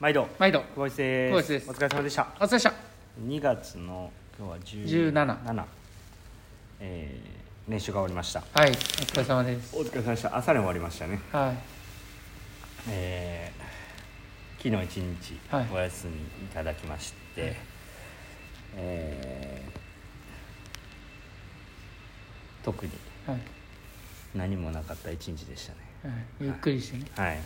毎度毎度。久保井です。久保井です。お疲れ様でした。お疲れでした。2月の今日は17 17えー、練習が終わりました。はいお疲れ様です。お疲れ様でした。朝に終わりましたね。はい。えー、昨日一日はい。お休みいただきまして、えー特にはい、何もなかった一日でしたね。はい、ゆっくりしてね。はい、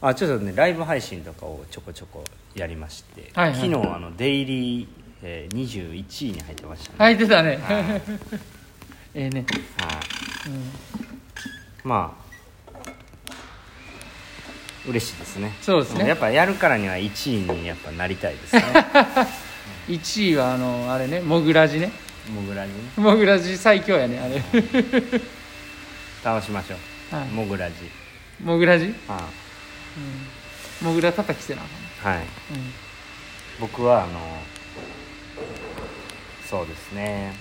あちょっとねライブ配信とかをちょこちょこやりまして、はいはい。昨日あのデイリー、えー、21位に入ってましたね。はい出たね。はい。ええね、はい。うん、まあ嬉しいですね。そうですね。やっぱやるからには1位にやっぱなりたいですね。1位はあのあれねモグラジね。もぐらにね。モグラジ最強やねあれ。倒しましょう、はい。もぐらじモグラジ、うん、はモグラ叩きせなあかん。い、はい、うん。僕はあのそうですね。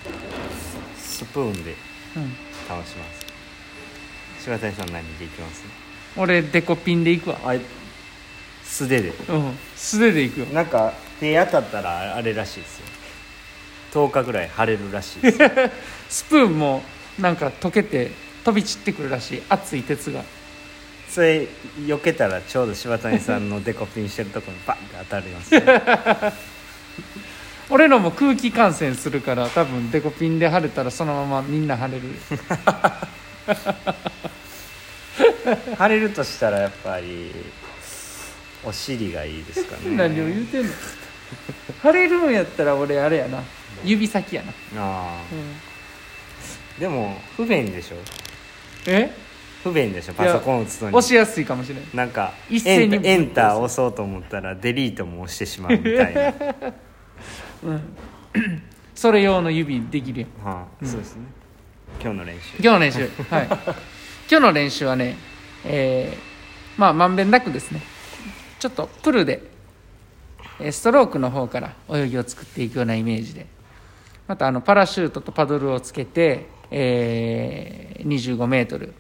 スプーンでうん、倒します。柴谷さん何でいきます？俺デコピンでいくわ。あ素手で。うん。素手でいくよ。なんか手当たったらあれらしいですよ。10日ぐらい腫れるらしいです。よ スプーンもなんか溶けて飛び散ってくるらしい。熱い鉄がそれ避けたらちょうど柴谷さんのデコピンしてるところにバンって当たりますよ 俺のも空気感染するから多分デコピンで腫れたらそのままみんな腫れる 腫れるとしたらやっぱりお尻がいいですかね。何を言うてんの？腫れるんやったら俺あれやな。指先やな、ああうん。でも不便でしょ？え？不便でしょパソコン打つのに。押しやすいかもしれん。なんか一斉にエンター押そうと思ったらデリートも押してしまうみたいな、それ用の指できるやん。はあそうですね。今日の練習。今日の練習。はい。今日の練習はねえーまあまんべんなくですね。ちょっとプルでえーストロークの方から泳ぎを作っていくようなイメージで。またあのパラシュートとパドルをつけて、えー、25メートル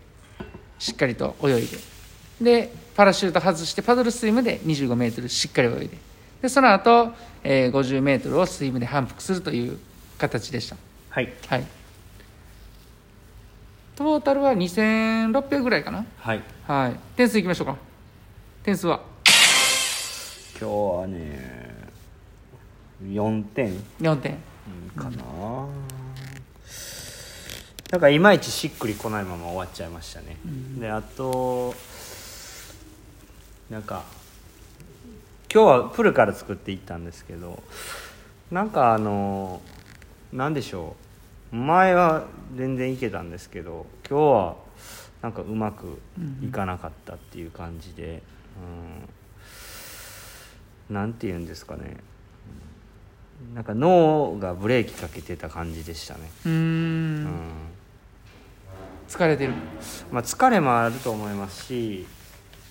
しっかりと泳いで。でパラシュート外してパドルスイムで25メートルしっかり泳いで。でその後、えー、50メートルをスイムで反復するという形でした。はい。はい。トータルは2600ぐらいかな。はい。はい。点数いきましょうか。点数は？今日はね4点。4点。かな、だからいまいちしっくりこないまま終わっちゃいましたね、であとなんか今日はプルから作っていったんですけどなんかあのなんでしょう。前は全然いけたんですけど今日はなんかうまくいかなかったっていう感じで、うん、なんて言うんですかね。なんか脳がブレーキかけてた感じでしたね、うん疲れてる。まあ、疲れもあると思いますし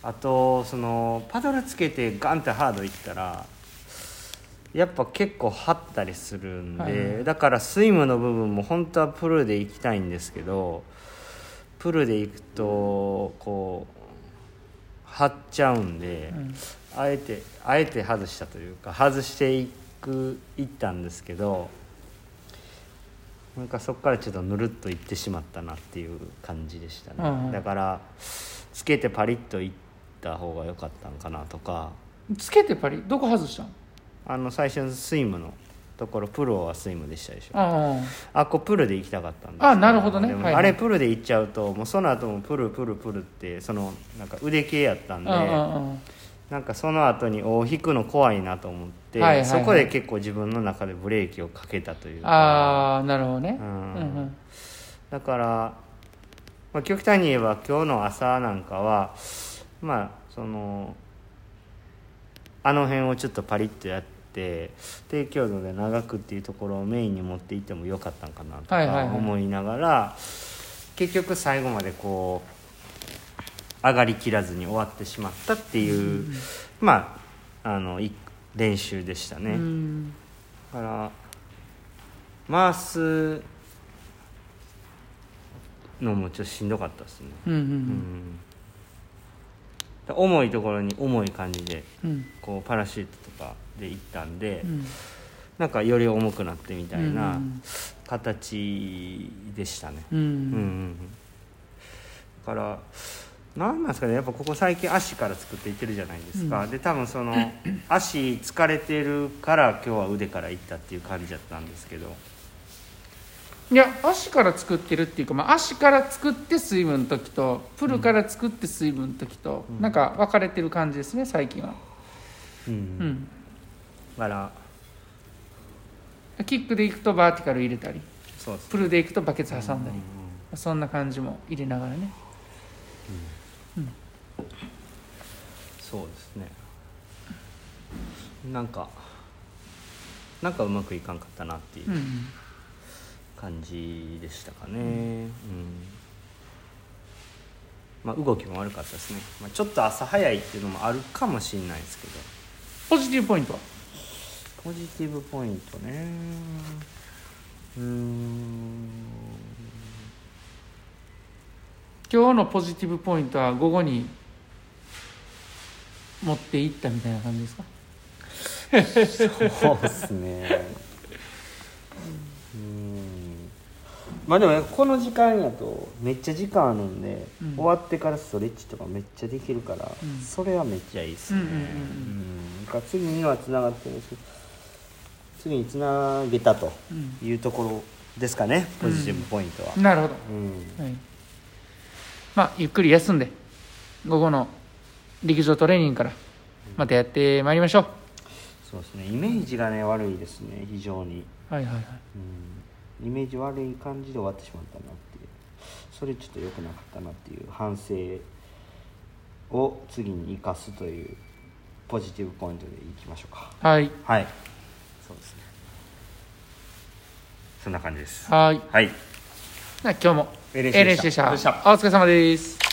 あとそのパドルつけてガンってハードいったらやっぱ結構張ったりするんで、はいはい。だからスイムの部分も本当はプルで行きたいんですけどプルで行くとこう張っちゃうんで、うん。あえてあえて外したというか外していくいったんですけどなんかそこからちょっとぬるっといってしまったなっていう感じでしたね、うんうん。だからつけてパリッといった方が良かったんかなとか。つけてパリ？どこ外したんあの最初のスイムのところプロはスイムでしたでしょ。ああこうプルで行きたかったんです。けあなるほどね。でもはいはい。あれプルで行っちゃうともうその後もプルプルプルってそのなんか腕系やったんであうんうんうんなんかその後に尾引くの怖いなと思って、はいはいはい。そこで結構自分の中でブレーキをかけたというか。ああなるほどね。ううんんうん。だから、まあ、極端に言えば今日の朝なんかはまあそのあの辺をちょっとパリッとやって低強度で長くっていうところをメインに持っていってもよかったんかなとはいはいはい。か思いながら、結局最後までこう上がりきらずに終わってしまったっていう、まああのい練習でしたね。うん。だから回すのもちょっとしんどかったですね。うんうんううん。ん重いところに重い感じでうん。こうパラシュートとかで行ったんで、うん。なんかより重くなってみたいなうん。形でしたね、うん。うんうんうん。だからなんなんですかねやっぱここ最近足から作っていってるじゃないですか、で多分その 足疲れてるから今日は腕からいったっていう感じだったんですけど。いや足から作ってるっていうか、まあ、足から作って水分の時とプルから作って水分の時と、なんか分かれてる感じですね最近は、うん、うん、だから。キックでいくとバーティカル入れたりそうですプルでいくとバケツ挟んだり、うそんな感じも入れながらねそうですね。なんかなんかうまくいかんかったなっていううん感じでしたかね。うん、まあ動きも悪かったですね、まあ、ちょっと朝早いっていうのもあるかもしれないですけど。ポジティブポイントは？ポジティブポイントね。うーん今日のポジティブポイントは午後に持っていったみたいな感じですか？そうですね。うん。まあでもねこの時間やとめっちゃ時間あるんで、うん。終わってからストレッチとかめっちゃできるから、うん。それはめっちゃいいですね。うん次にはつながってるんですけど次につなげたとうんいうところですかねポジティブポイントは、なるほど、うん。はい、まあゆっくり休んで午後の陸上トレーニングからまたやってまいりましょう。そうですね。イメージがね悪いですね。非常に、はいはいはい。うん、イメージ悪い感じで終わってしまったなっていう。それちょっと良くなかったなっていう反省を次に生かすというポジティブポイントでいきましょうか。はい。はい。そうですね。そんな感じです。はい。はい。じゃあ今日も LSC でしたお疲れ様です。